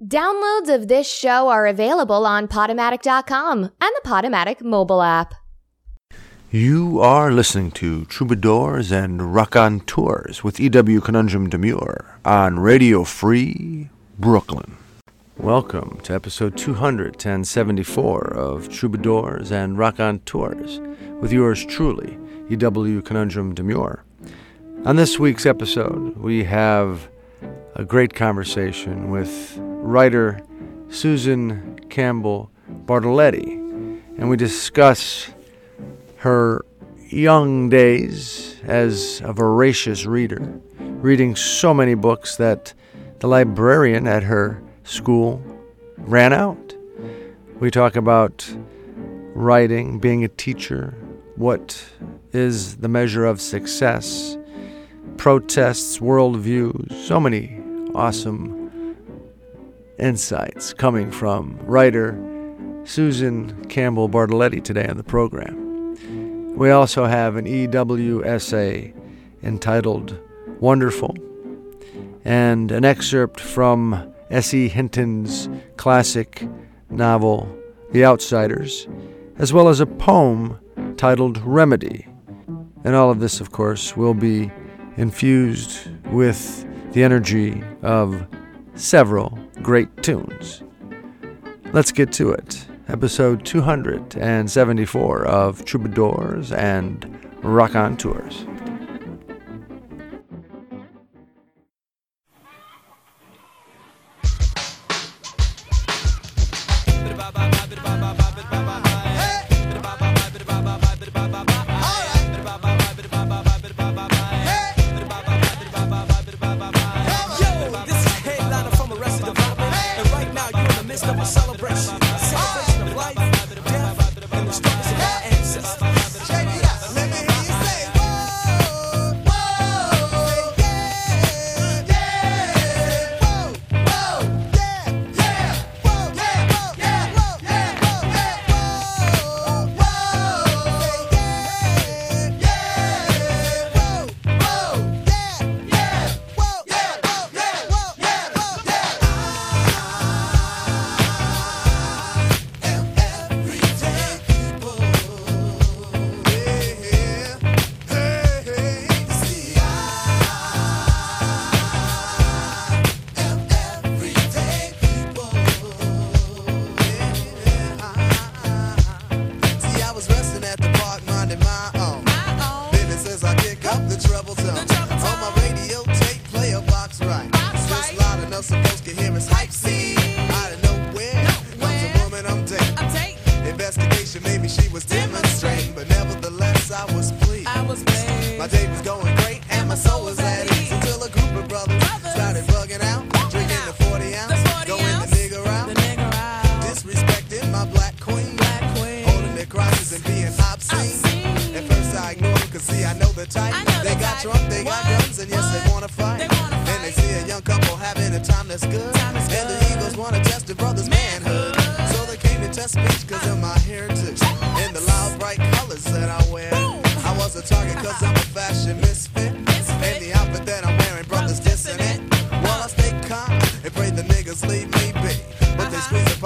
Downloads of this show are available on Podomatic.com and the Podomatic mobile app. You are listening to Troubadours and Raconteurs with E.W. Conundrum Demure on Radio Free Brooklyn. Welcome to episode 274 of Troubadours and Raconteurs with yours truly, E.W. Conundrum Demure. On this week's episode, we have a great conversation with writer Susan Campbell Bartoletti, and we discuss her young days as a voracious reader, reading so many books that the librarian at her school ran out. We talk about writing, being a teacher, what is the measure of success, protests, worldviews, so many awesome insights coming from writer Susan Campbell Bartoletti today on the program. We also have an EW essay entitled Wonderful and an excerpt from S.E. Hinton's classic novel The Outsiders, as well as a poem titled Remedy. And all of this, of course, will be infused with the energy of several great tunes. Let's get to it. Episode 274 of Troubadours and Raconteurs.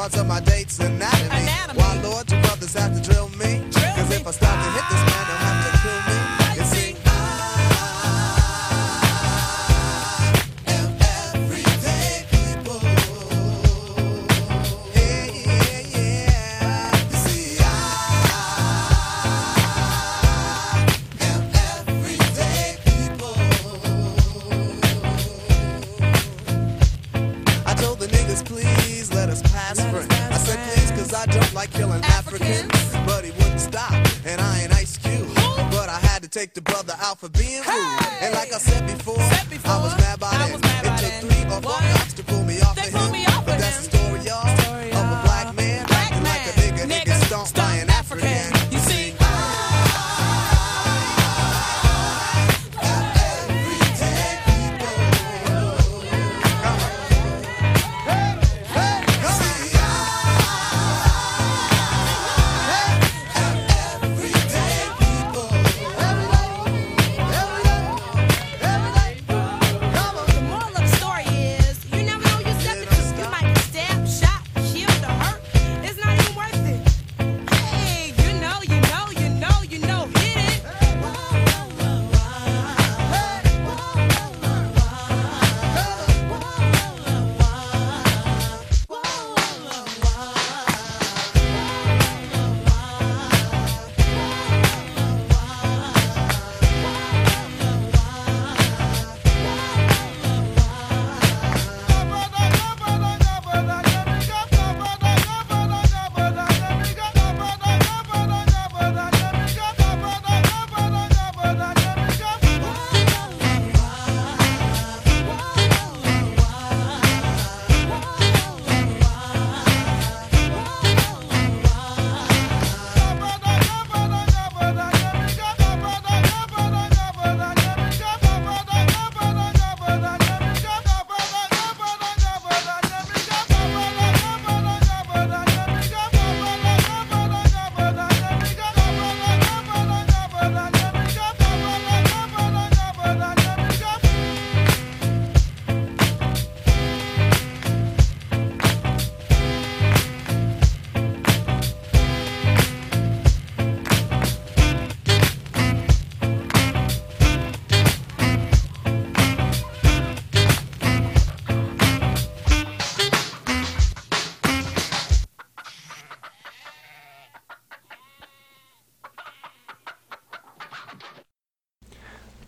about my dates and now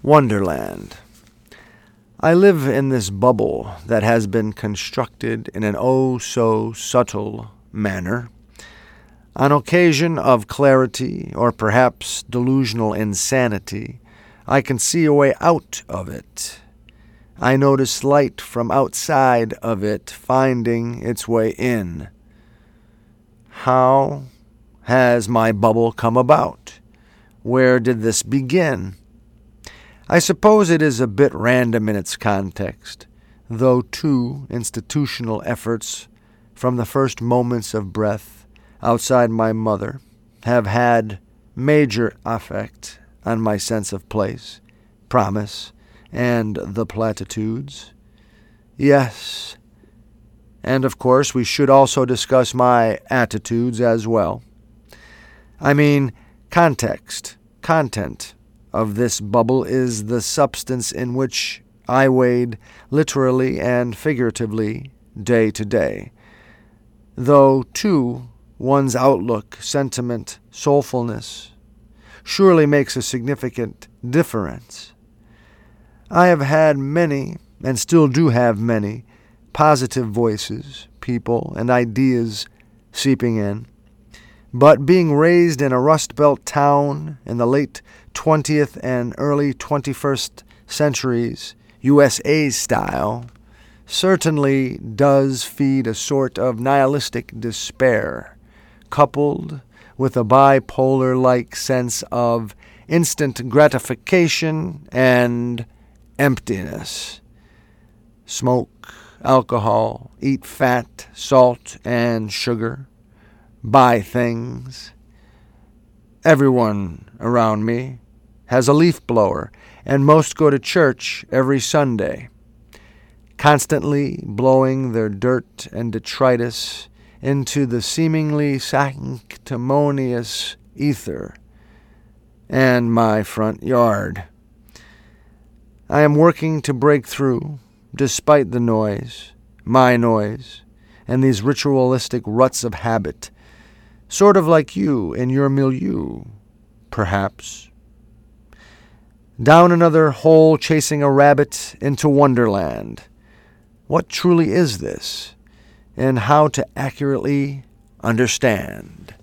Wonderland. I live in this bubble that has been constructed in an oh so subtle manner. On occasion of clarity, or perhaps delusional insanity, I can see a way out of it. I notice light from outside of it finding its way in. How has my bubble come about? Where did this begin? I suppose it is a bit random in its context, though two institutional efforts from the first moments of breath outside my mother have had major effect on my sense of place, promise, and the platitudes. Yes, and of course we should also discuss my attitudes as well. I mean, context, content of this bubble is the substance in which I wade literally and figuratively day to day. Though, too, one's outlook, sentiment, soulfulness surely makes a significant difference. I have had many, and still do have many, positive voices, people, and ideas seeping in. But being raised in a Rust Belt town in the late 20th and early 21st centuries, USA style, certainly does feed a sort of nihilistic despair, coupled with a bipolar like sense of instant gratification and emptiness. Smoke, alcohol, eat fat, salt, and sugar, buy things. Everyone around me has a leaf blower, and most go to church every Sunday, constantly blowing their dirt and detritus into the seemingly sanctimonious ether and my front yard. I am working to break through, despite the noise, my noise, and these ritualistic ruts of habit, sort of like you in your milieu, perhaps. Down another hole chasing a rabbit into Wonderland. What truly is this, and how to accurately understand?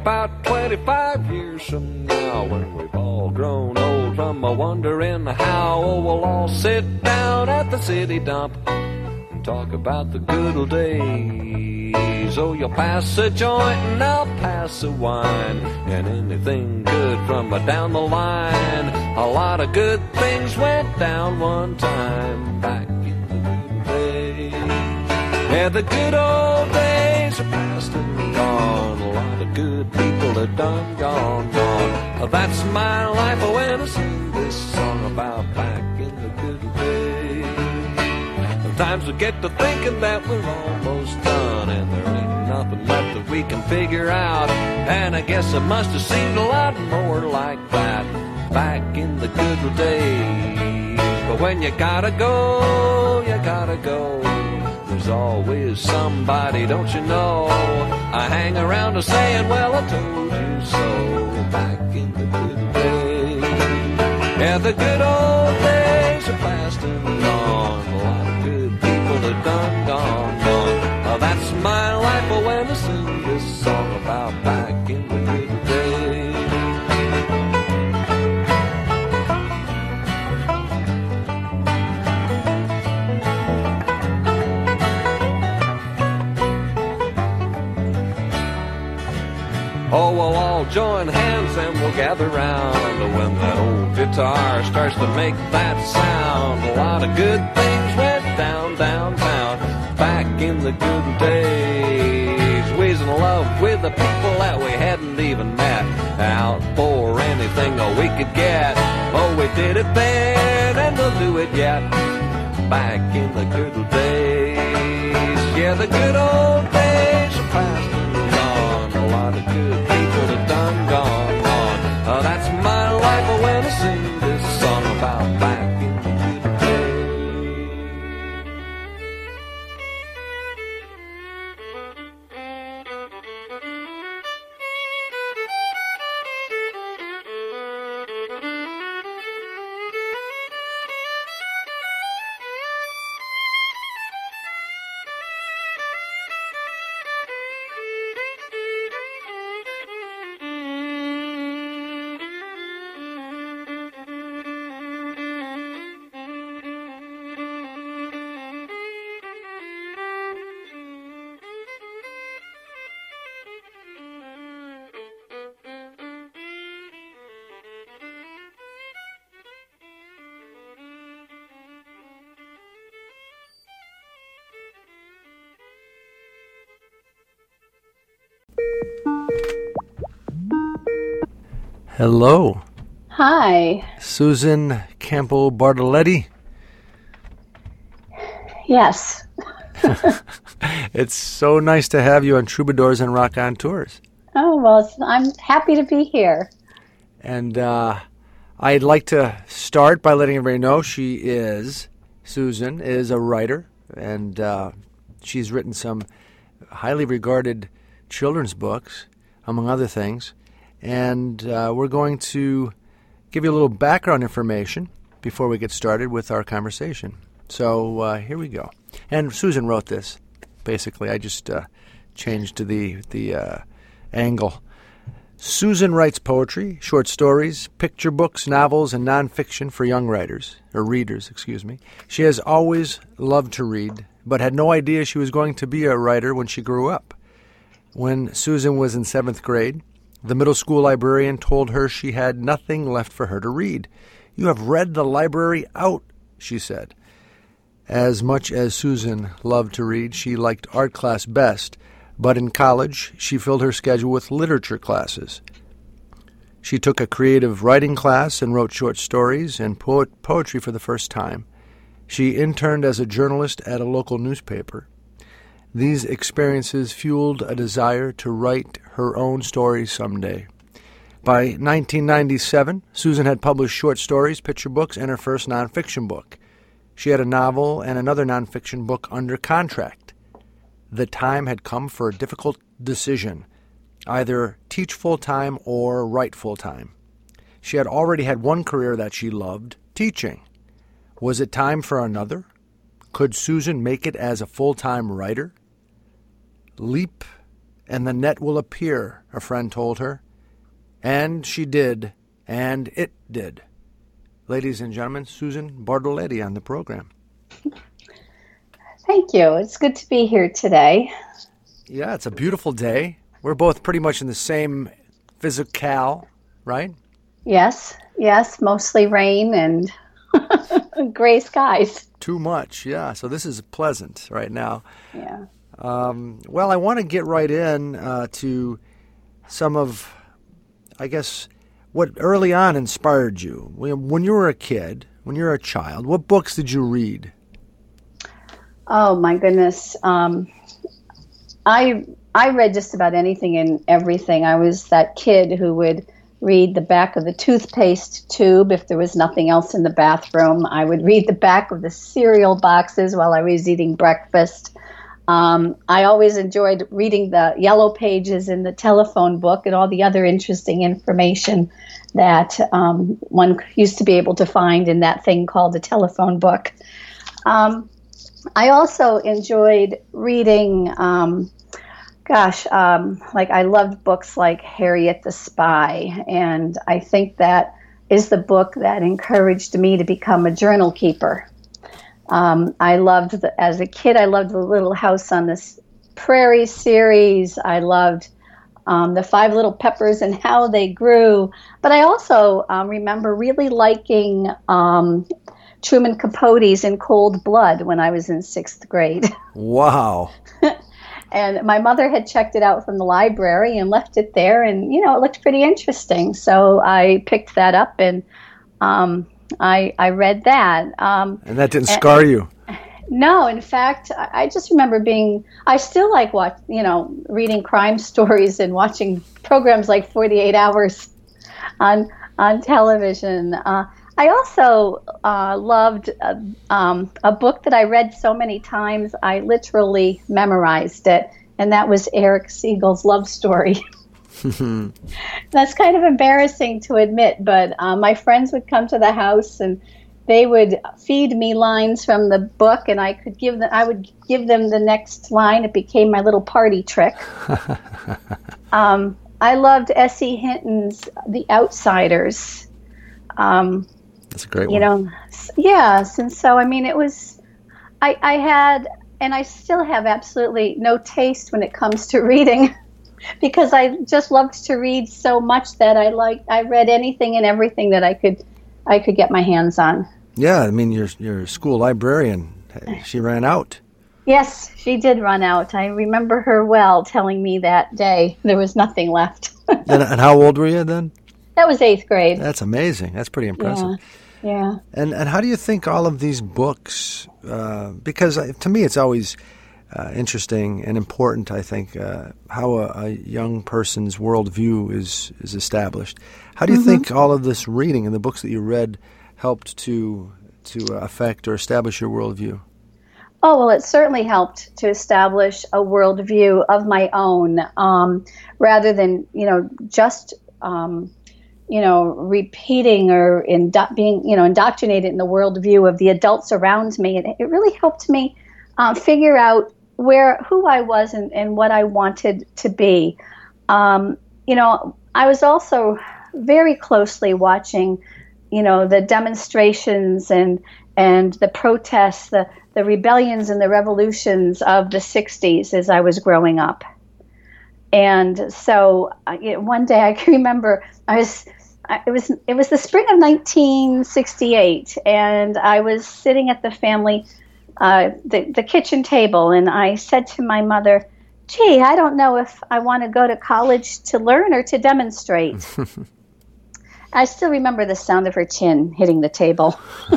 About 25 years from now, when we've all grown old from a wondering how, we'll all sit down at the city dump and talk about the good old days. Oh, you'll pass a joint and I'll pass a wine, and anything good from a down the line. A lot of good things went down one time back in the good old days. Yeah, the good old good people are done, gone, gone. That's my life oh, when I sing this song about back in the good days. Sometimes we get to thinking that we're almost done, and there ain't nothing left that we can figure out. And I guess it must have seemed a lot more like that back in the good days. But when you gotta go, you gotta go. There's always somebody, don't you know? I hang around to saying, well, I told you so. Back in the good days. Yeah, the good old days are past and gone. A lot of good people are done, gone, gone. Now that's my life oh, when I sing this song about gather round when that old guitar starts to make that sound. A lot of good things went down downtown back in the good days. We was in love with the people that we hadn't even met. Out for anything we could get. Oh, we did it then and we'll do it yet. back in the good days. Yeah, the good old days Hello, Hi. Susan Campbell Bartoletti. Yes. It's so nice to have you on Troubadours and Raconteurs. Oh, well, I'm happy to be here. And uh, I'd like to start by letting everybody know she is, Susan, is a writer, and uh, she's written some highly regarded children's books, among other things. And uh, we're going to give you a little background information before we get started with our conversation. So uh, here we go. And Susan wrote this. Basically, I just uh, changed the the uh, angle. Susan writes poetry, short stories, picture books, novels, and nonfiction for young writers, or readers, excuse me. She has always loved to read, but had no idea she was going to be a writer when she grew up. When Susan was in seventh grade, the middle school librarian told her she had nothing left for her to read. You have read the library out, she said. As much as Susan loved to read, she liked art class best, but in college she filled her schedule with literature classes. She took a creative writing class and wrote short stories and po- poetry for the first time. She interned as a journalist at a local newspaper. These experiences fueled a desire to write her own story someday. By 1997, Susan had published short stories, picture books, and her first nonfiction book. She had a novel and another nonfiction book under contract. The time had come for a difficult decision either teach full time or write full time. She had already had one career that she loved teaching. Was it time for another? Could Susan make it as a full time writer? Leap, and the net will appear, a friend told her. And she did, and it did. Ladies and gentlemen, Susan Bartoletti on the program. Thank you. It's good to be here today. Yeah, it's a beautiful day. We're both pretty much in the same physical, right? Yes, yes, mostly rain and gray skies. Too much, yeah. So this is pleasant right now. Yeah. Um, well, I want to get right in uh, to some of, I guess, what early on inspired you. When you were a kid, when you were a child, what books did you read? Oh my goodness. Um, I I read just about anything and everything. I was that kid who would read the back of the toothpaste tube if there was nothing else in the bathroom. I would read the back of the cereal boxes while I was eating breakfast. Um, I always enjoyed reading the yellow pages in the telephone book and all the other interesting information that um, one used to be able to find in that thing called a telephone book. Um, I also enjoyed reading, um, gosh, um, like I loved books like Harriet the Spy, and I think that is the book that encouraged me to become a journal keeper. Um, I loved, the, as a kid, I loved the Little House on the Prairie series. I loved um, the Five Little Peppers and how they grew. But I also um, remember really liking um, Truman Capote's In Cold Blood when I was in sixth grade. Wow. and my mother had checked it out from the library and left it there, and you know it looked pretty interesting. So I picked that up and um, I I read that. Um, And that didn't scar you. No, in fact, I I just remember being. I still like watch, you know, reading crime stories and watching programs like Forty Eight Hours on on television. Uh, I also uh, loved uh, um, a book that I read so many times I literally memorized it, and that was Erich Segal's Love Story. That's kind of embarrassing to admit, but uh, my friends would come to the house and they would feed me lines from the book, and I could give them. I would give them the next line. It became my little party trick. um, I loved S.E. Hinton's The Outsiders. Um, That's a great you one. know, yes, and so I mean, it was. I I had, and I still have absolutely no taste when it comes to reading. Because I just loved to read so much that I like I read anything and everything that I could I could get my hands on. Yeah, I mean, your your school librarian, she ran out. Yes, she did run out. I remember her well telling me that day there was nothing left. and, and how old were you then? that was eighth grade. That's amazing. That's pretty impressive. Yeah. Yeah. And and how do you think all of these books? Uh, because to me, it's always uh, interesting and important. I think uh, how a, a young person's worldview is is established. How do you think all of this reading and the books that you read helped to to affect or establish your worldview? Oh, well, it certainly helped to establish a worldview of my own um, rather than, you know, just, um, you know, repeating or indo- being, you know, indoctrinated in the worldview of the adults around me. It, it really helped me uh, figure out where, who I was and, and what I wanted to be. Um, you know, I was also very closely watching, you know, the demonstrations and and the protests, the the rebellions and the revolutions of the 60s as I was growing up. And so uh, you know, one day I can remember I was it was it was the spring of 1968 and I was sitting at the family uh, the, the kitchen table and I said to my mother, gee, I don't know if I want to go to college to learn or to demonstrate. I still remember the sound of her chin hitting the table.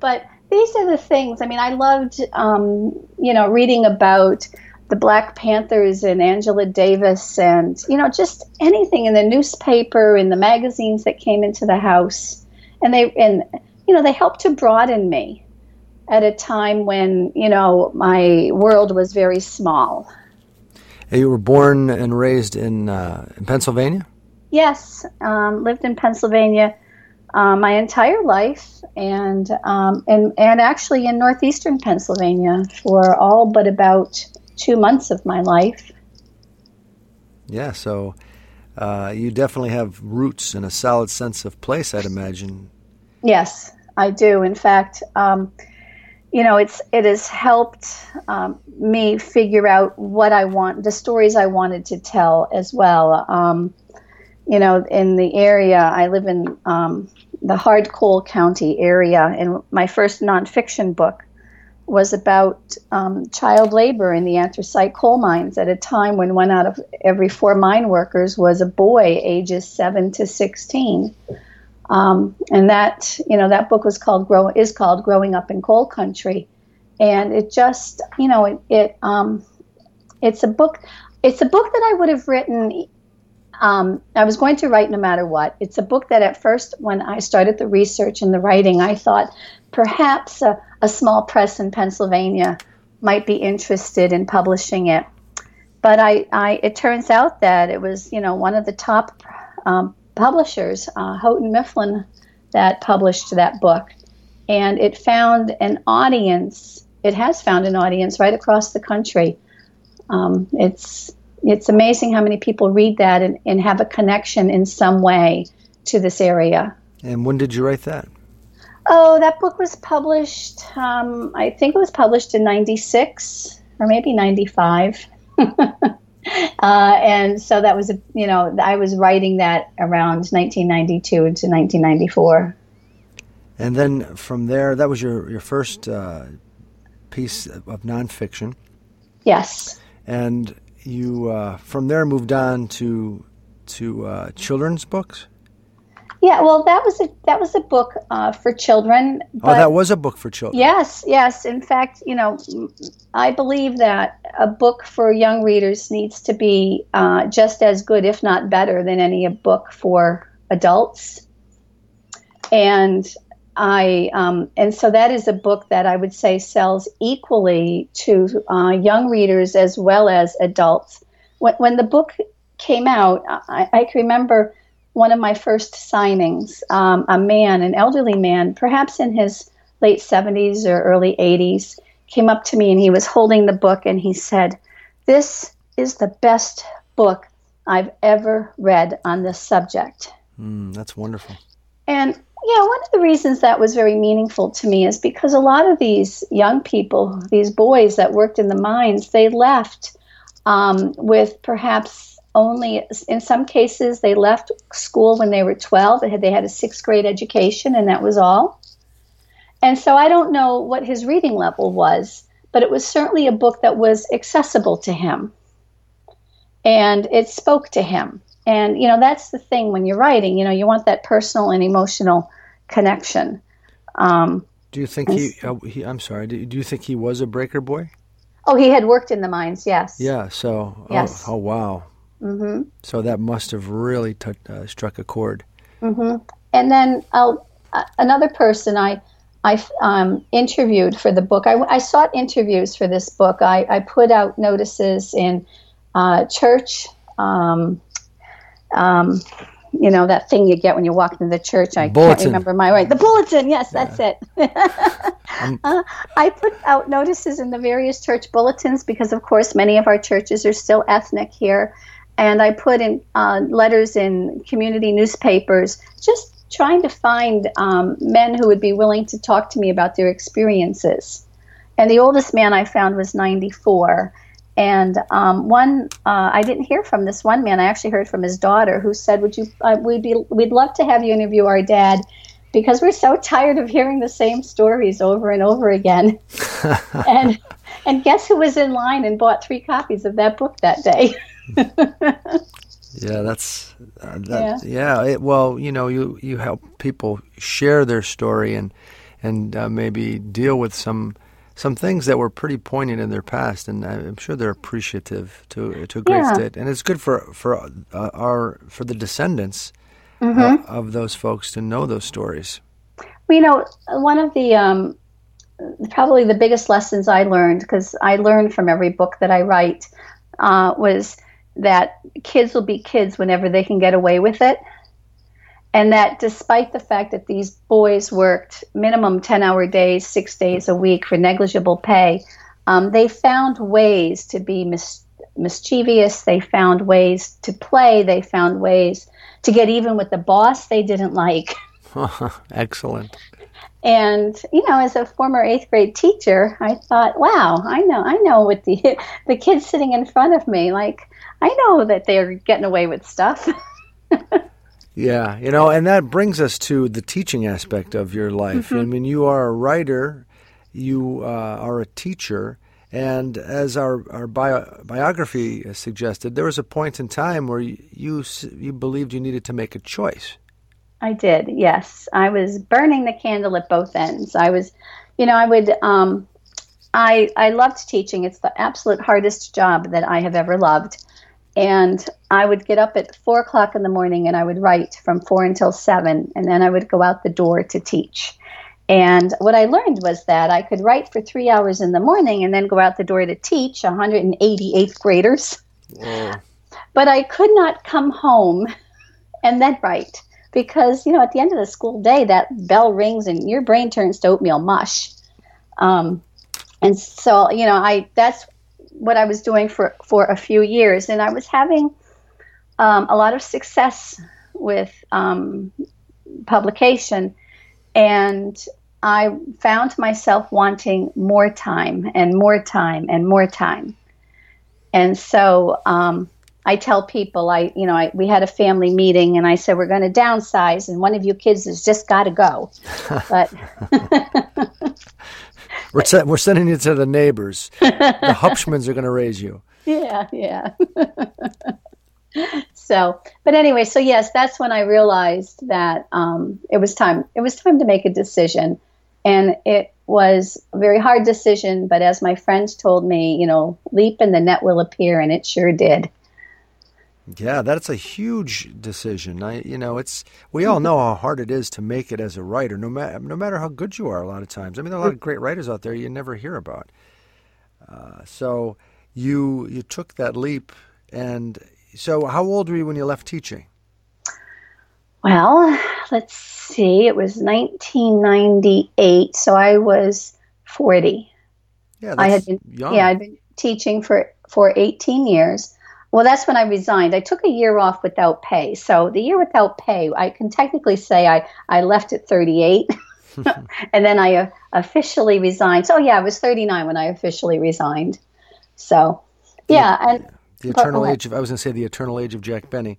but these are the things. I mean, I loved, um, you know, reading about the Black Panthers and Angela Davis, and you know, just anything in the newspaper, in the magazines that came into the house, and they and you know, they helped to broaden me at a time when you know my world was very small. And you were born and raised in uh, in Pennsylvania. Yes, um, lived in Pennsylvania uh, my entire life, and um, and and actually in northeastern Pennsylvania for all but about two months of my life. Yeah, so uh, you definitely have roots and a solid sense of place. I'd imagine. Yes, I do. In fact, um, you know, it's it has helped um, me figure out what I want, the stories I wanted to tell as well. Um, you know, in the area I live in, um, the Hard Coal County area, and my first nonfiction book was about um, child labor in the anthracite coal mines at a time when one out of every four mine workers was a boy ages seven to sixteen. Um, and that you know that book was called grow is called growing up in coal country. And it just you know it, it um, it's a book it's a book that i would have written um, i was going to write no matter what. It's a book that at first when i started the research and the writing i thought perhaps a, a small press in pennsylvania might be interested in publishing it. But I, I it turns out that it was you know one of the top um, publishers, uh, Houghton Mifflin, that published that book, and it found an audience. It has found an audience right across the country. Um, it's it's amazing how many people read that and, and have a connection in some way to this area. And when did you write that? Oh, that book was published. Um, I think it was published in '96 or maybe '95. Uh, and so that was, a, you know, I was writing that around 1992 to 1994. And then from there, that was your your first uh, piece of nonfiction, Yes. and you uh, from there moved on to to uh, children's books. Yeah, well, that was a that was a book uh, for children. oh, that was a book for children. Yes, yes. In fact, you know, I believe that a book for young readers needs to be uh, just as good, if not better, than any book for adults. And I um, and so that is a book that I would say sells equally to uh, young readers as well as adults. When, when the book came out, I, I can remember one of my first signings. Um, a man, an elderly man, perhaps in his late 70s or early 80s, came up to me and he was holding the book and he said, This is the best book I've ever read on this subject. Mm, that's wonderful. And yeah, one of the reasons that was very meaningful to me is because a lot of these young people, these boys that worked in the mines, they left um, with perhaps only, in some cases, they left school when they were 12. They had, they had a sixth grade education, and that was all. And so I don't know what his reading level was, but it was certainly a book that was accessible to him. And it spoke to him. And, you know, that's the thing when you're writing, you know, you want that personal and emotional connection. Um, Do you think he, uh, he? I'm sorry. Do, do you think he was a breaker boy? oh, he had worked in the mines, yes. Yeah. So. Yes. Oh, oh wow. Hmm So that must have really tou uh, struck a chord. hmm And then I'll, uh, another person I, I um, interviewed for the book. I, I sought interviews for this book. I, I put out notices in uh, church. Um, um, you know that thing you get when you walk into the church. I Bulletin. can't remember my right. The bulletin. Yes, that's it. uh, I put out notices in the various church bulletins because, of course, many of our churches are still ethnic here, and I put in uh, letters in community newspapers, just trying to find um, men who would be willing to talk to me about their experiences. And the oldest man I found was 94. And um, one, uh, I didn't hear from this one man. I actually heard from his daughter, who said, "Would you? Uh, we'd be, we'd love to have you interview our dad, because we're so tired of hearing the same stories over and over again." and and guess who was in line and bought three copies of that book that day? Yeah, that's uh, that, yeah. it, well, you know, you you help people share their story and and uh, maybe deal with some some things that were pretty poignant in their past, and I'm sure they're appreciative to to a great Yeah. extent. And it's good for for uh, our for the descendants Mm-hmm. uh, of those folks to know those stories. Well, you know, one of the um, probably the biggest lessons I learned because I learned from every book that I write uh, was that kids will be kids whenever they can get away with it. And that despite the fact that these boys worked minimum 10 hour days, six days a week for negligible pay, um, they found ways to be mis- mischievous. They found ways to play. They found ways to get even with the boss they didn't like. Excellent. And you know, as a former eighth grade teacher, I thought, wow, I know, I know what the the kids sitting in front of me, like, I know that they're getting away with stuff. Yeah, you know, and that brings us to the teaching aspect of your life. I mean, you are a writer, you uh, are a teacher, and as our our bio, biography suggested, there was a point in time where you, you s- you believed you needed to make a choice. I did, yes. I was burning the candle at both ends. I was, you know, I would, um, I I loved teaching. It's the absolute hardest job that I have ever loved. And I would get up at four o'clock in the morning and I would write from four until seven, and then I would go out the door to teach. And what I learned was that I could write for three hours in the morning and then go out the door to teach 188th graders. But I could not come home and then write because, you know, at the end of the school day, that bell rings and your brain turns to oatmeal mush. Um, and so, you know, I that's what I was doing for, for a few years. And I was having um, a lot of success with um, publication. And I found myself wanting more time and more time and more time. And so um, I tell people, I you know, I, we had a family meeting, and I said we're going to downsize, and one of you kids has just got to go. But We're se- we're sending you to the neighbors. the Hupschmans are going to raise you. yeah, yeah. so, but anyway, so yes, that's when I realized that um, it was time. It was time to make a decision, and it was a very hard decision. But as my friends told me, you know, leap and the net will appear, and it sure did. Yeah, that's a huge decision. I, you know, it's we all know how hard it is to make it as a writer, no matter no matter how good you are. A lot of times, I mean, there are a lot of great writers out there you never hear about. Uh, so you you took that leap, and so how old were you when you left teaching? Well, let's see. It was 1998, so I was 40. Yeah, I had been young. yeah, I'd been teaching for for 18 years. Well, that's when I resigned. I took a year off without pay. So the year without pay, I can technically say I I left at 38. and then I uh, officially resigned. So yeah, I was 39 when I officially resigned. So yeah, and the eternal age of I was going to say the eternal age of Jack Benny.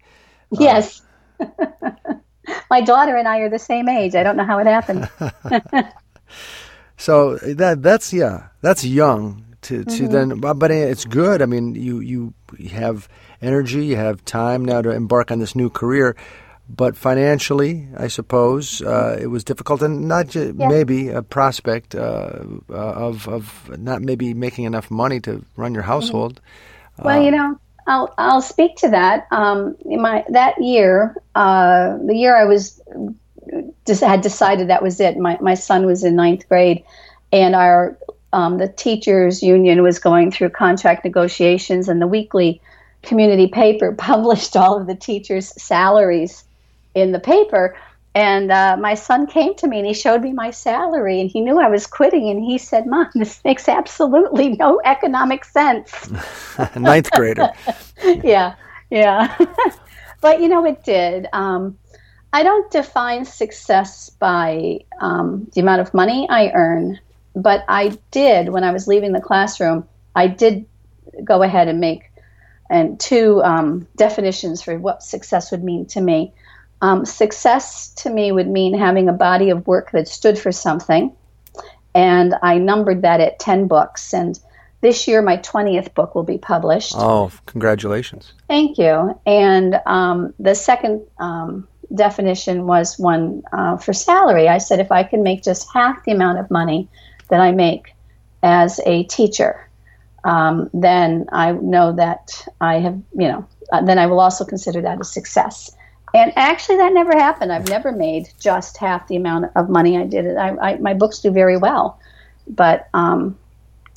yes. My daughter and I are the same age. I don't know how it happened. So that that's yeah, that's young to to Mm-hmm. then, but, but it's good. I mean, you you have energy, you have time now to embark on this new career. But financially, I suppose uh, it was difficult, and not just Yeah. maybe a prospect uh, uh, of of not maybe making enough money to run your household. Well, you know, I'll I'll speak to that. Um, in my that year, uh, the year I was just had decided that was it. My my son was in ninth grade, and our um, the teachers union was going through contract negotiations, and the weekly community paper published all of the teachers' salaries in the paper. And uh, my son came to me and he showed me my salary, and he knew I was quitting. And he said, "Mom, this makes absolutely no economic sense." Ninth grader. yeah, yeah. but you know, it did. Um, I don't define success by um, the amount of money I earn, but I did when I was leaving the classroom. I did go ahead and make and two um, definitions for what success would mean to me. Um, success to me would mean having a body of work that stood for something, and I numbered that at ten books. And this year, my twentieth book will be published. Oh, congratulations! Thank you. And um, the second um, definition was one uh, for salary. I said if I can make just half the amount of money that I make as a teacher, um, then I know that I have, you know, uh, then I will also consider that a success. And actually, that never happened. I've never made just half the amount of money I did. I, I, my books do very well, but um,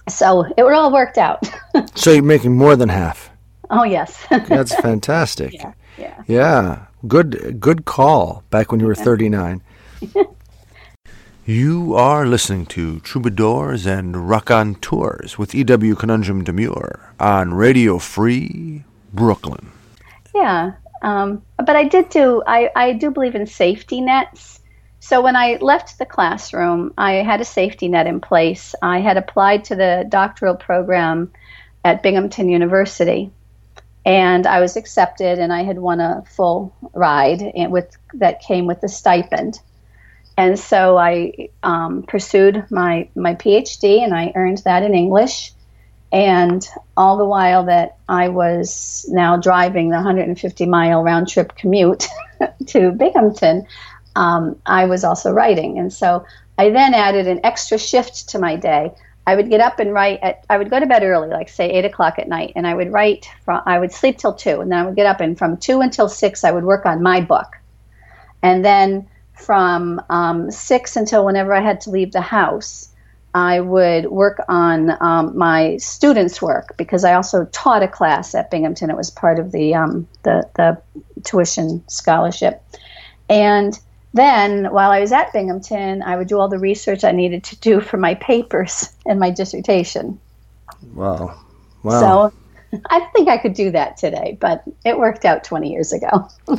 so it all worked out. So you're making more than half. oh yes, That's fantastic. yeah, yeah. Yeah, good good call back when you were 39. you are listening to Troubadours and Raconteurs with E.W. Conundrum Demure on Radio Free Brooklyn. Yeah, um, but I did do. I, I do believe in safety nets. So when I left the classroom, I had a safety net in place. I had applied to the doctoral program at Binghamton University, and I was accepted. And I had won a full ride with that came with the stipend. And so I um, pursued my my PhD, and I earned that in English. And all the while that I was now driving the 150 mile round trip commute to Binghamton, um, I was also writing. And so I then added an extra shift to my day. I would get up and write at, I would go to bed early, like say eight o'clock at night, and I would write from, I would sleep till two, and then I would get up and from two until six, I would work on my book. And then from um, six until whenever I had to leave the house, I would work on um, my students' work because I also taught a class at Binghamton. It was part of the um, the, the tuition scholarship, and then while I was at Binghamton, I would do all the research I needed to do for my papers and my dissertation. Wow. Wow. So I think I could do that today, but it worked out 20 years ago.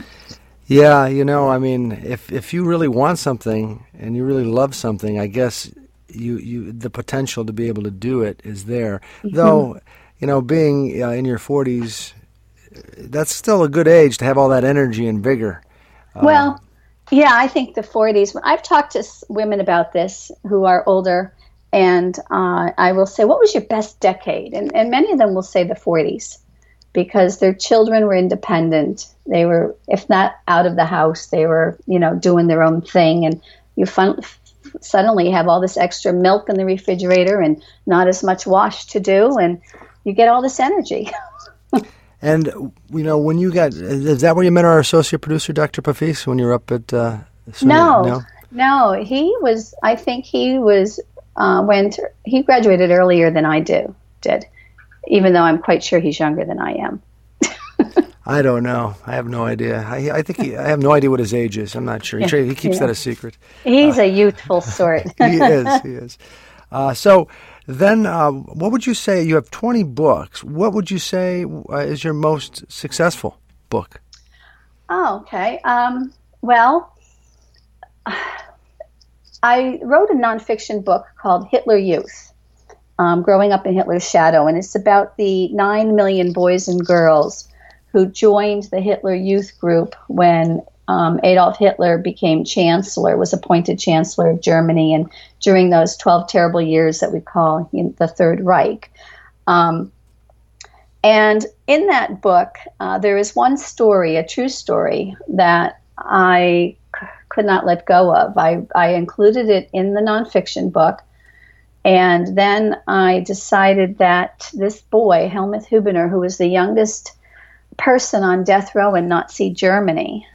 Yeah, you know, I mean, if if you really want something and you really love something, I guess you you the potential to be able to do it is there. Though, you know, being uh, in your 40s, that's still a good age to have all that energy and vigor. Well, yeah, I think the 40s. I've talked to women about this who are older, and uh, I will say, "What was your best decade?" And, and many of them will say the 40s. Because their children were independent. They were, if not out of the house, they were, you know, doing their own thing. And you fun- suddenly have all this extra milk in the refrigerator and not as much wash to do, and you get all this energy. And you know, when you got is that where you met our associate producer, Dr. Pafis, when you were up at? Uh, No, no. no, he was. I think he was uh, went. He graduated earlier than I do did, even though I'm quite sure he's younger than I am. I don't know. I have no idea. I, I think he, I have no idea what his age is. I'm not sure. He, tra- he keeps Yeah. that a secret. He's a youthful sort. He is. He is. Uh, so then, uh, what would you say? You have 20 books. What would you say uh, is your most successful book? Oh, okay. Um, well, I wrote a nonfiction book called Hitler Youth, um, Growing Up in Hitler's Shadow, and it's about the nine million boys and girls who joined the Hitler Youth group when um, Adolf Hitler became chancellor, was appointed chancellor of Germany, and during those 12 terrible years that we call you know, the Third Reich. Um, and in that book, uh, there is one story, a true story, that I c- could not let go of. I, I included it in the nonfiction book. And then I decided that this boy, Helmut Hubener, who was the youngest person on death row in Nazi Germany,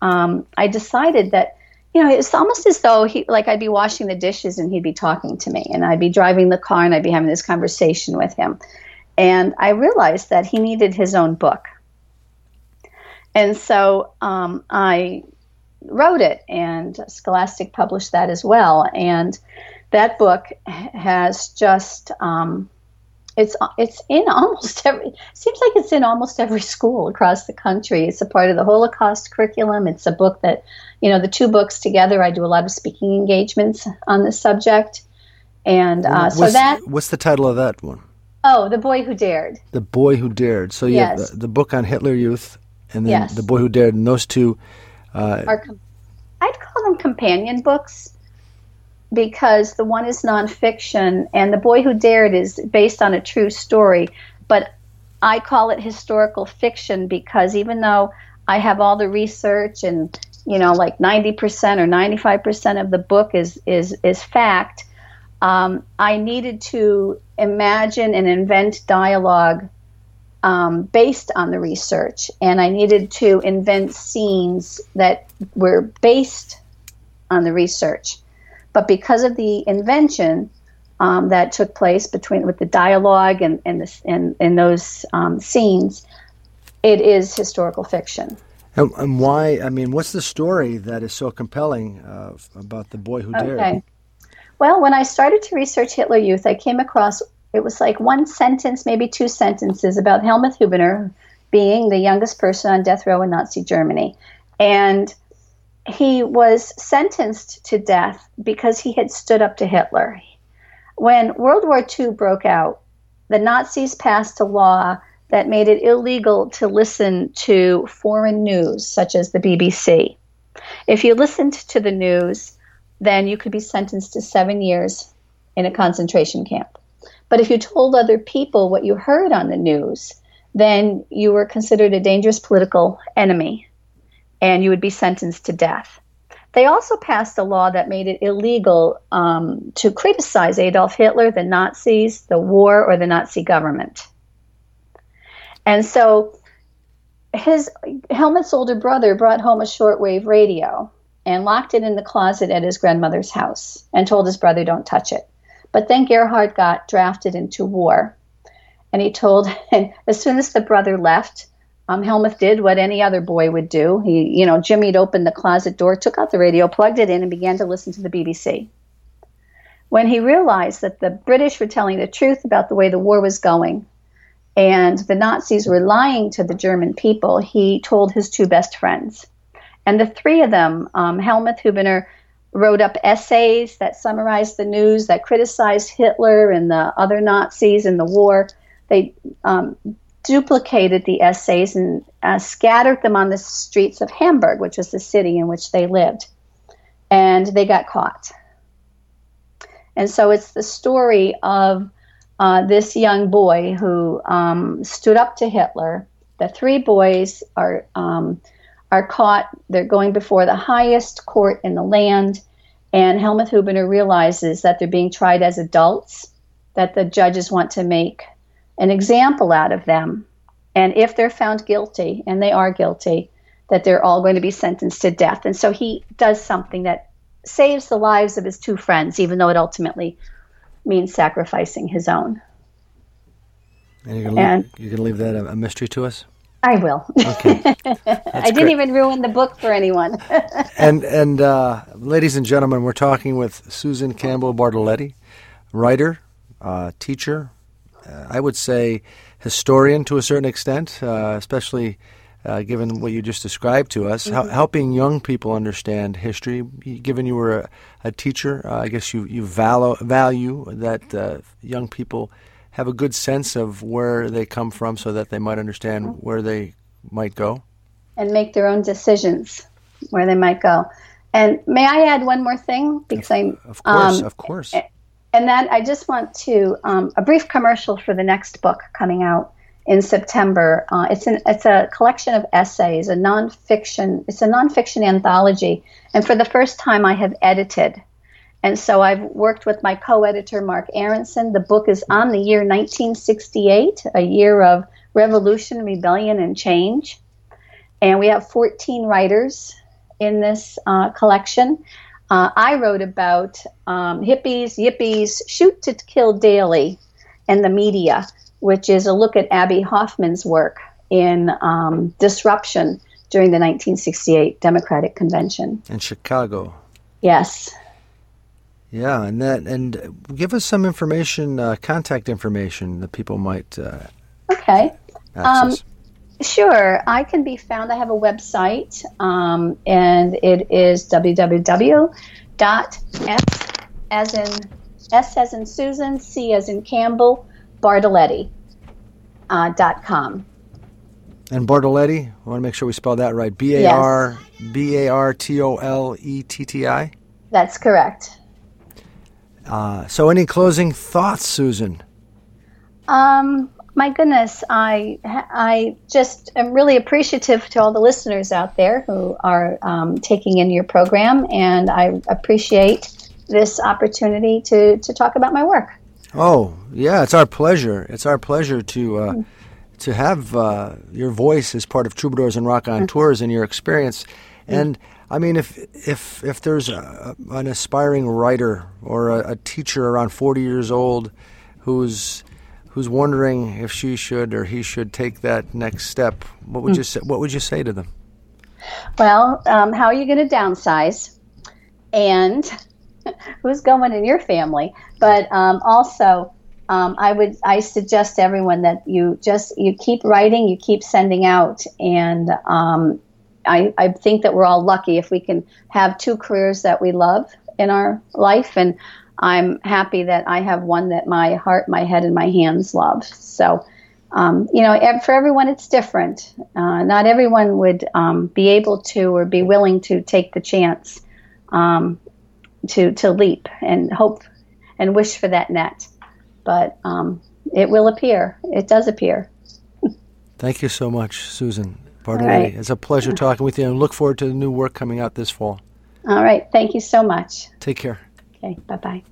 um, I decided that, you know, it's almost as though he, like I'd be washing the dishes and he'd be talking to me, and I'd be driving the car and I'd be having this conversation with him. And I realized that he needed his own book. And so um, I wrote it, and Scholastic published that as well. And that book has just um, it's it's in almost every seems like it's in almost every school across the country. It's a part of the Holocaust curriculum. It's a book that you know the two books together. I do a lot of speaking engagements on the subject, and uh, so that what's the title of that one? oh, the boy who dared. The Boy Who Dared. So Yes. the, the book on Hitler Youth, and then Yes. The Boy Who Dared, and those two. Uh, are com- I'd call them companion books because the one is nonfiction and the boy who dared is based on a true story but i call it historical fiction because even though i have all the research and you know like 90% or 95% of the book is is is fact um, i needed to imagine and invent dialogue um, based on the research, and I needed to invent scenes that were based on the research. But because of the invention um, that took place between with the dialogue and and, this, and, and those um, scenes, it is historical fiction. and, and why? I mean, what's the story that is so compelling uh, about the boy who dared? Okay. Well, when I started to research Hitler Youth, I came across it was like one sentence, maybe two sentences about Helmut Hubener being the youngest person on death row in Nazi Germany. And he was sentenced to death because he had stood up to Hitler. When World War II broke out, the Nazis passed a law that made it illegal to listen to foreign news, such as the BBC. If you listened to the news, then you could be sentenced to seven years in a concentration camp. But if you told other people what you heard on the news, then you were considered a dangerous political enemy and you would be sentenced to death. They also passed a law that made it illegal um, to criticize Adolf Hitler, the Nazis, the war, or the Nazi government. And so his Helmut's older brother brought home a shortwave radio and locked it in the closet at his grandmother's house and told his brother, don't touch it. But then Gerhard got drafted into war. And he told, and as soon as the brother left, um, Helmut did what any other boy would do. He, you know, Jimmy'd opened the closet door, took out the radio, plugged it in, and began to listen to the BBC. When he realized that the British were telling the truth about the way the war was going and the Nazis were lying to the German people, he told his two best friends. And the three of them, um, Helmut Hubener, wrote up essays that summarized the news, that criticized Hitler and the other Nazis in the war. They um, duplicated the essays and uh, scattered them on the streets of Hamburg, which was the city in which they lived. And they got caught. And so it's the story of uh, this young boy who um, stood up to Hitler. The three boys are um, are caught. They're going before the highest court in the land, and Helmut Hubener realizes that they're being tried as adults. That the judges want to make an example out of them, and if they're found guilty, and they are guilty, that they're all going to be sentenced to death. And so he does something that saves the lives of his two friends, even though it ultimately means sacrificing his own. And you're gonna And- leave, you're gonna leave that a, mystery to us. I will. Okay. I didn't great. even ruin the book for anyone. and and uh, ladies and gentlemen, we're talking with Susan Campbell Bartoletti, writer, uh, teacher, I would say historian to a certain extent, uh, especially uh, given what you just described to us, hel- helping young people understand history. Given you were a, a teacher, uh, I guess you you value value that uh, young people have a good sense of where they come from, so that they might understand where they might go. and make their own decisions where they might go. And may I add one more thing? Because I'm, Of course, um, of course. And then I just want to um, a brief commercial for the next book coming out in September. Uh, it's an it's a collection of essays, a nonfiction. It's a nonfiction anthology, and for the first time, I have edited. And so I've worked with my co-editor Marc Aronson. The book is on the year 1968, a year of revolution, rebellion, and change. And we have 14 writers in this uh, collection. Uh, I wrote about um, hippies, yippies, shoot to kill Daley, and the media, which is a look at Abbie Hoffman's work in um, disruption during the 1968 Democratic Convention. in Chicago. Yes. Yeah, and that and give us some information, uh, contact information that people might uh, Okay. access. Sure, I can be found. I have a website, um, and it is www.s as in S as in Susan, C as in Campbell, Bartoletti uh, dot com. and Bartoletti, I want to make sure we spell that right. B A R B A R T O L E T T I. That's correct. Uh, so, any closing thoughts, Susan? Um, my goodness, I I just am really appreciative to all the listeners out there who are um, taking in your program, and I appreciate this opportunity to to talk about my work. Oh, yeah, it's our pleasure. It's our pleasure to uh, to have uh, your voice as part of Troubadours and Raconteurs and your experience. And I mean, if if if there's a, an aspiring writer or a, a teacher around 40 years old who's who's wondering if she should or he should take that next step, what would you say, what would you say to them? Well, um, how are you going to downsize? And who's going in your family? But um, also, um, I would I suggest to everyone that you just you keep writing, you keep sending out, and um, I, I think that we're all lucky if we can have two careers that we love in our life, and I'm happy that I have one that my heart, my head, and my hands love. So um, you know, for everyone it's different. Uh, not everyone would um, be able to or be willing to take the chance um, to to leap and hope and wish for that net. But um, it will appear. It does appear. Thank you so much, Susan Bartoletti. right. It's a pleasure talking with you and look forward to the new work coming out this fall. All right. Thank you so much. Take care. Okay. Bye bye.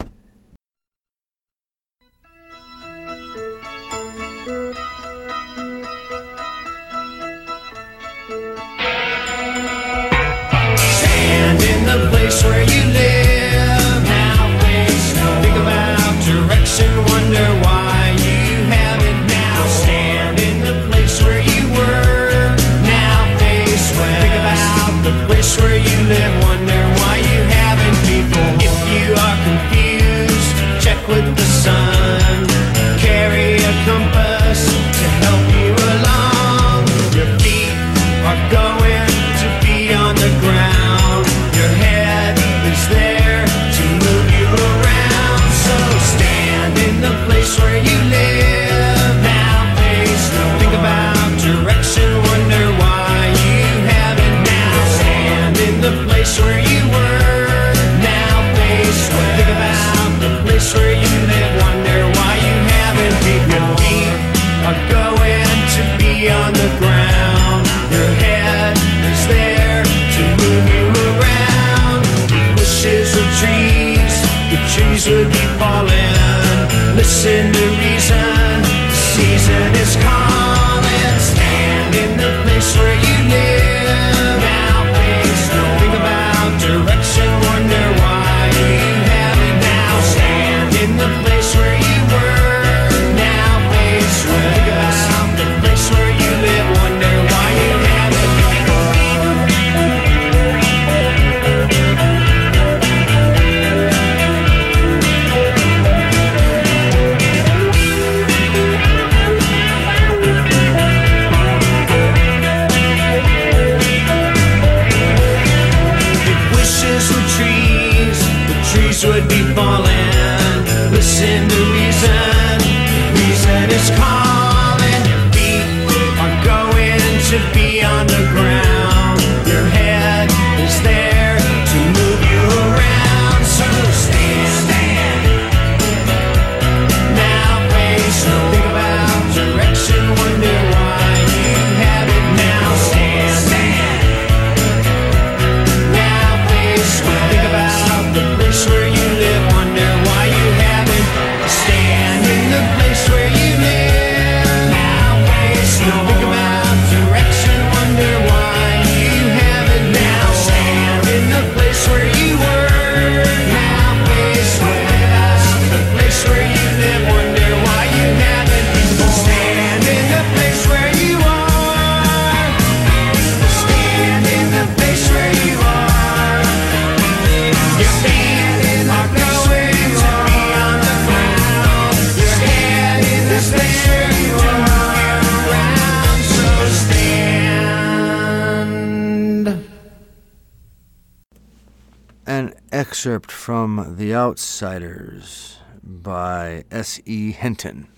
Excerpt from The Outsiders by S.E. Hinton.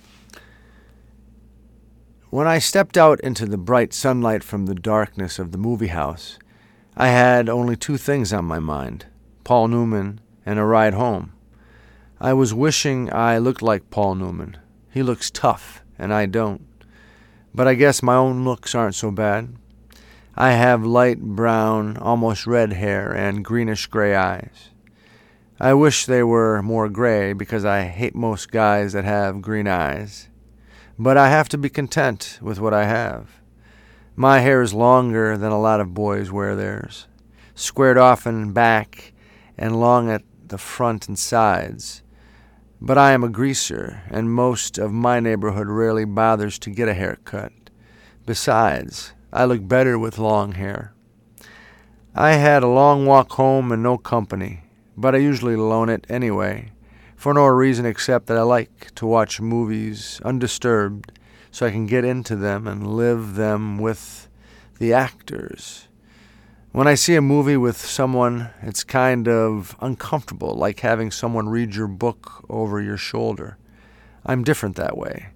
When I stepped out into the bright sunlight from the darkness of the movie house, I had only two things on my mind Paul Newman and a ride home. I was wishing I looked like Paul Newman. He looks tough, and I don't. But I guess my own looks aren't so bad. I have light brown, almost red hair and greenish gray eyes. I wish they were more gray because I hate most guys that have green eyes. But I have to be content with what I have. My hair is longer than a lot of boys wear theirs, squared off and back and long at the front and sides. But I am a greaser, and most of my neighborhood rarely bothers to get a haircut. Besides, I look better with long hair. I had a long walk home and no company, but I usually loan it anyway, for no reason except that I like to watch movies undisturbed so I can get into them and live them with the actors. When I see a movie with someone, it's kind of uncomfortable, like having someone read your book over your shoulder. I'm different that way.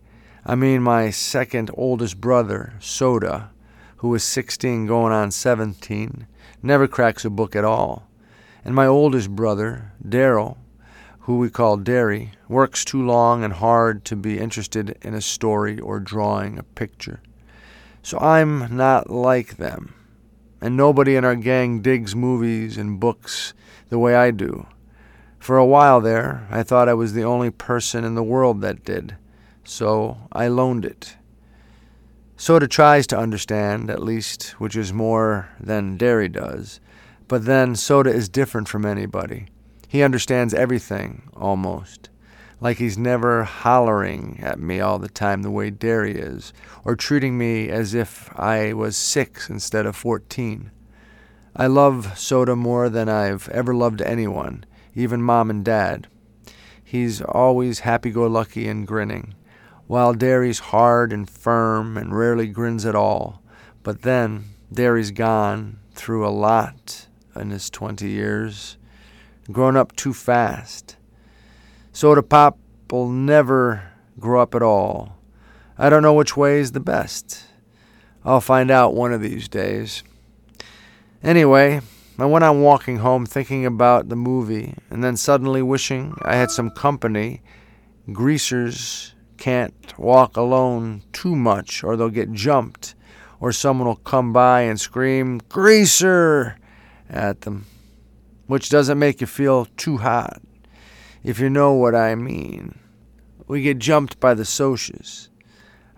I mean, my second oldest brother, Soda, who is 16 going on 17, never cracks a book at all. And my oldest brother, Darrel, who we call Darry, works too long and hard to be interested in a story or drawing a picture. So I'm not like them. And nobody in our gang digs movies and books the way I do. For a while there, I thought I was the only person in the world that did, so I loaned it. Soda tries to understand, at least, which is more than Darry does. But then Soda is different from anybody. He understands everything, almost. Like he's never hollering at me all the time the way Darry is, or treating me as if I was six instead of fourteen. I love Soda more than I've ever loved anyone, even Mom and Dad. He's always happy go lucky and grinning, while Darry's hard and firm and rarely grins at all. But then, Darry's gone through a lot in his twenty years, grown up too fast. Soda Pop will never grow up at all. I don't know which way is the best. I'll find out one of these days. Anyway, I went on walking home thinking about the movie and then suddenly wishing I had some company. Greasers can't walk alone too much or they'll get jumped or someone will come by and scream, Greaser! At them, which doesn't make you feel too hot, if you know what I mean. We get jumped by the Socs.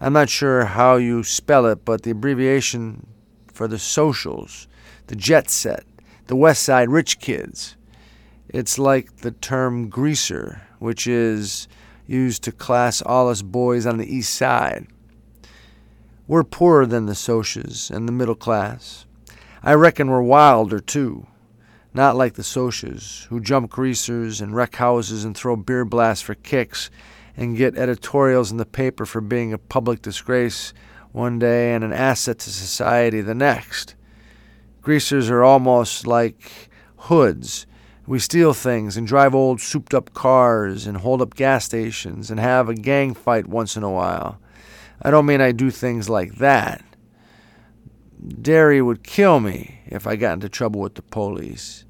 I'm not sure how you spell it, but the abbreviation for the socials, the jet set, the West Side rich kids. It's like the term greaser, which is used to class all us boys on the East Side. We're poorer than the Socs and the middle class. I reckon we're wilder, too. Not like the Socs, who jump greasers and wreck houses and throw beer blasts for kicks and get editorials in the paper for being a public disgrace one day and an asset to society the next. Greasers are almost like hoods. We steal things and drive old souped up cars and hold up gas stations and have a gang fight once in a while. I don't mean I do things like that. Darry would kill me if I got into trouble with the police.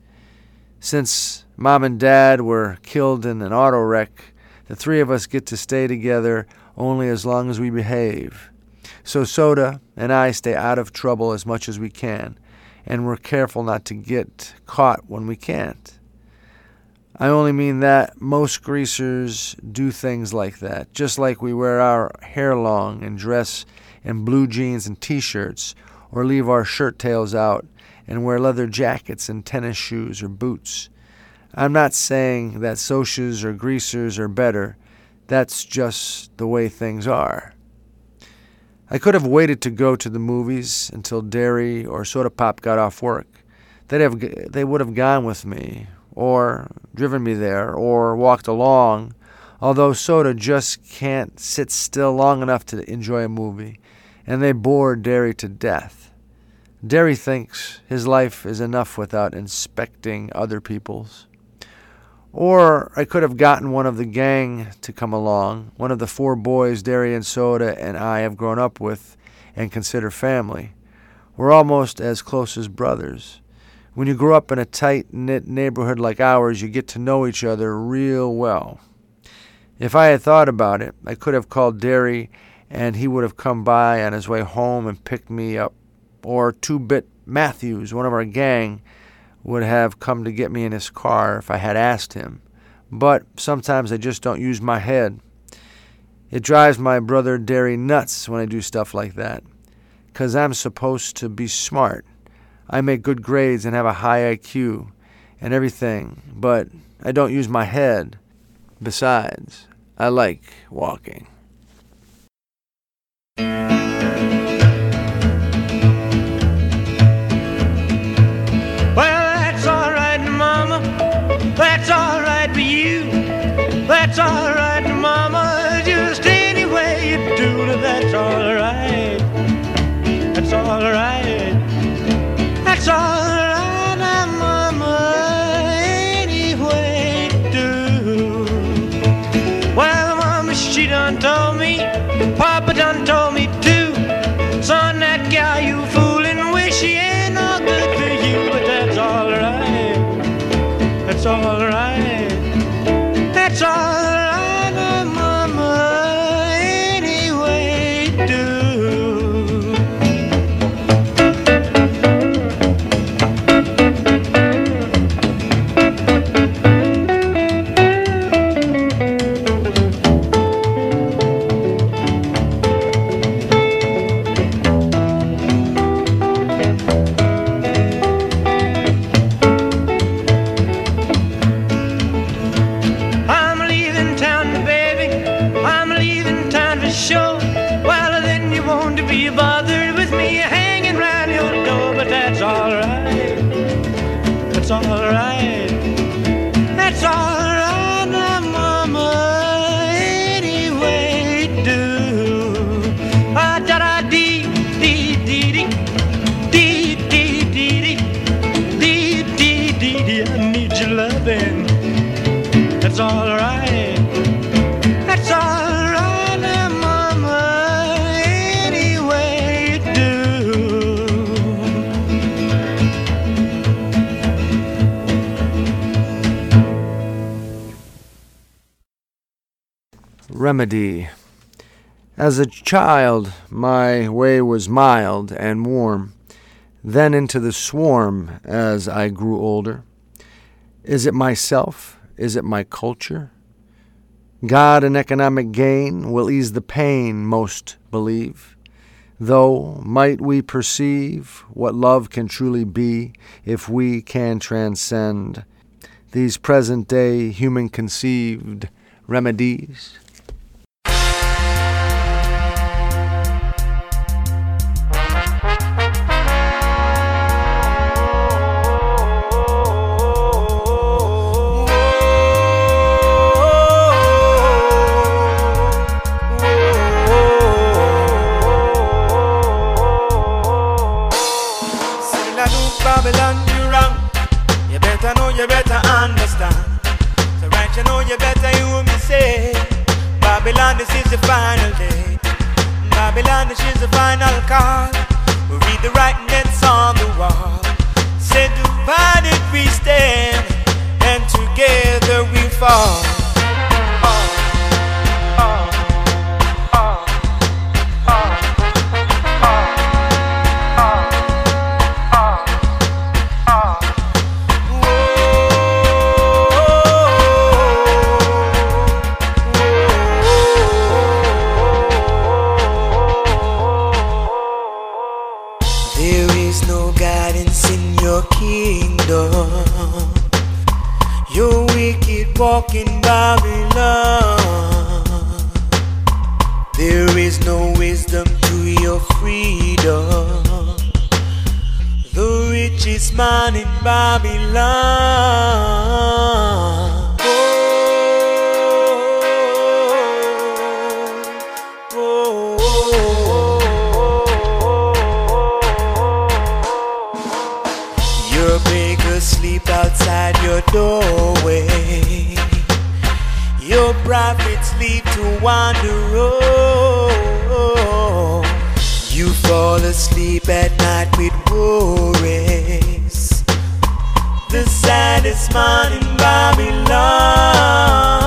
Since mom and dad were killed in an auto wreck, the three of us get to stay together only as long as we behave. So Soda and I stay out of trouble as much as we can, and we're careful not to get caught when we can't. I only mean that most greasers do things like that, just like we wear our hair long and dress in blue jeans and t shirts, or leave our shirt tails out and wear leather jackets and tennis shoes or boots. I'm not saying that Socs or greasers are better, that's just the way things are. I could have waited to go to the movies until Darry or Soda Pop got off work. They'd have, they would have gone with me, or driven me there, or walked along, although Soda just can't sit still long enough to enjoy a movie, and they bore Darry to death. Darry thinks his life is enough without inspecting other people's. Or I could have gotten one of the gang to come along, one of the four boys Darry and Soda and I have grown up with and consider family. We're almost as close as brothers. When you grow up in a tight knit neighborhood like ours, you get to know each other real well. If I had thought about it, I could have called Darry and he would have come by on his way home and picked me up. Or Two Bit Matthews, one of our gang, would have come to get me in his car if I had asked him. But sometimes I just don't use my head. It drives my brother Darry nuts when I do stuff like that. 'Cause I'm supposed to be smart. I make good grades and have a high IQ and everything, but I don't use my head. Besides, I like walking. That's child, my way was mild and warm, then into the swarm as I grew older. Is it myself? Is it my culture? God and economic gain will ease the pain, most believe. Though might we perceive what love can truly be if we can transcend these present day human conceived remedies? doorway. Your prophets lead to wander. You fall asleep at night with worries. The saddest morning, in Babylon.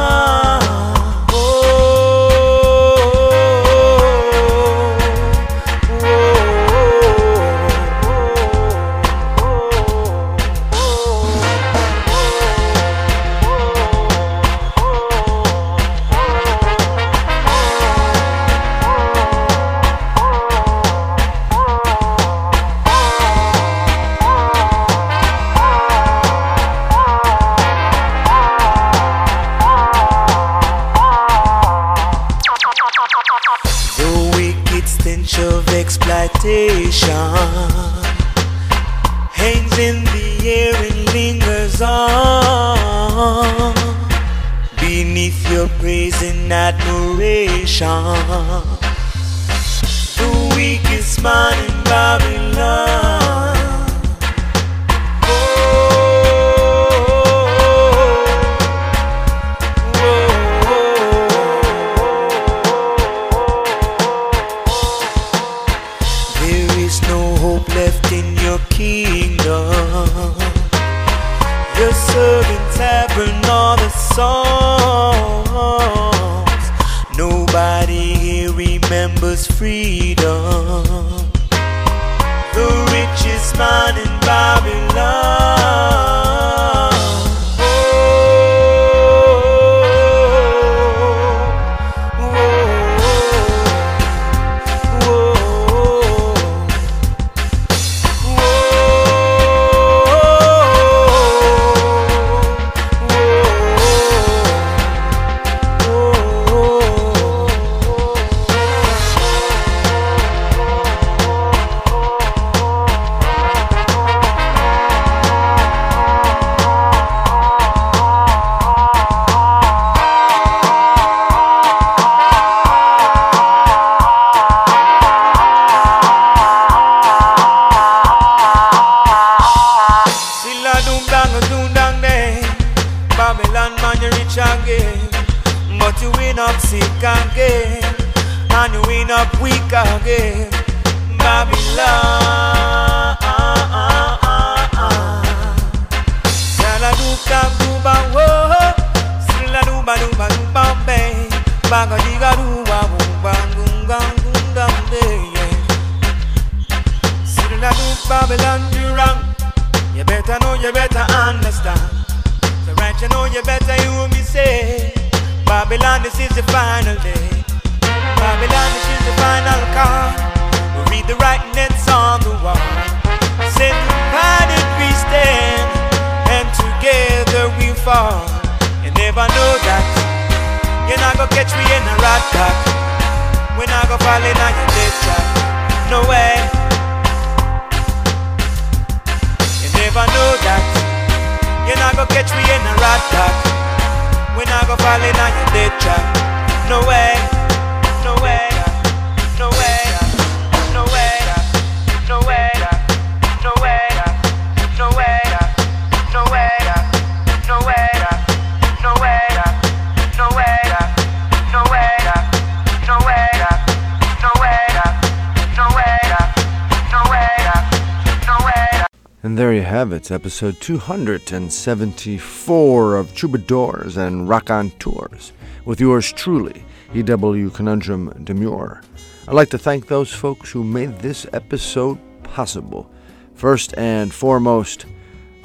And there you have it, episode 274 of Troubadours and Raconteurs, with yours truly, EW Conundrum Demure. I'd like to thank those folks who made this episode possible. First and foremost,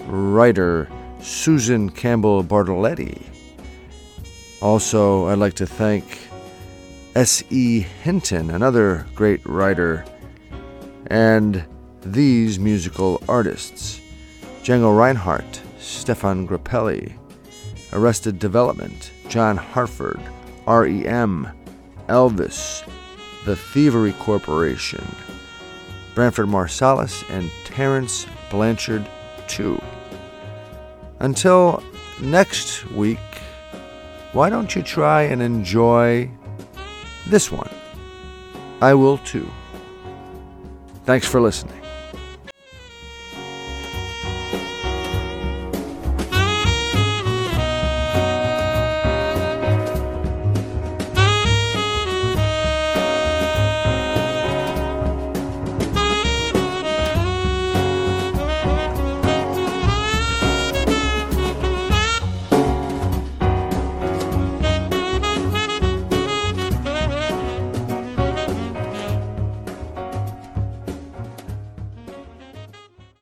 writer Susan Campbell Bartoletti. Also, I'd like to thank S.E. Hinton, another great writer, and these musical artists Django Reinhardt, Stefan Grappelli, Arrested Development, John Hartford, REM, Elvis, The Thievery Corporation, Branford Marsalis, and Terence Blanchard, too. Until next week, why don't you try and enjoy this one? I will too. Thanks for listening.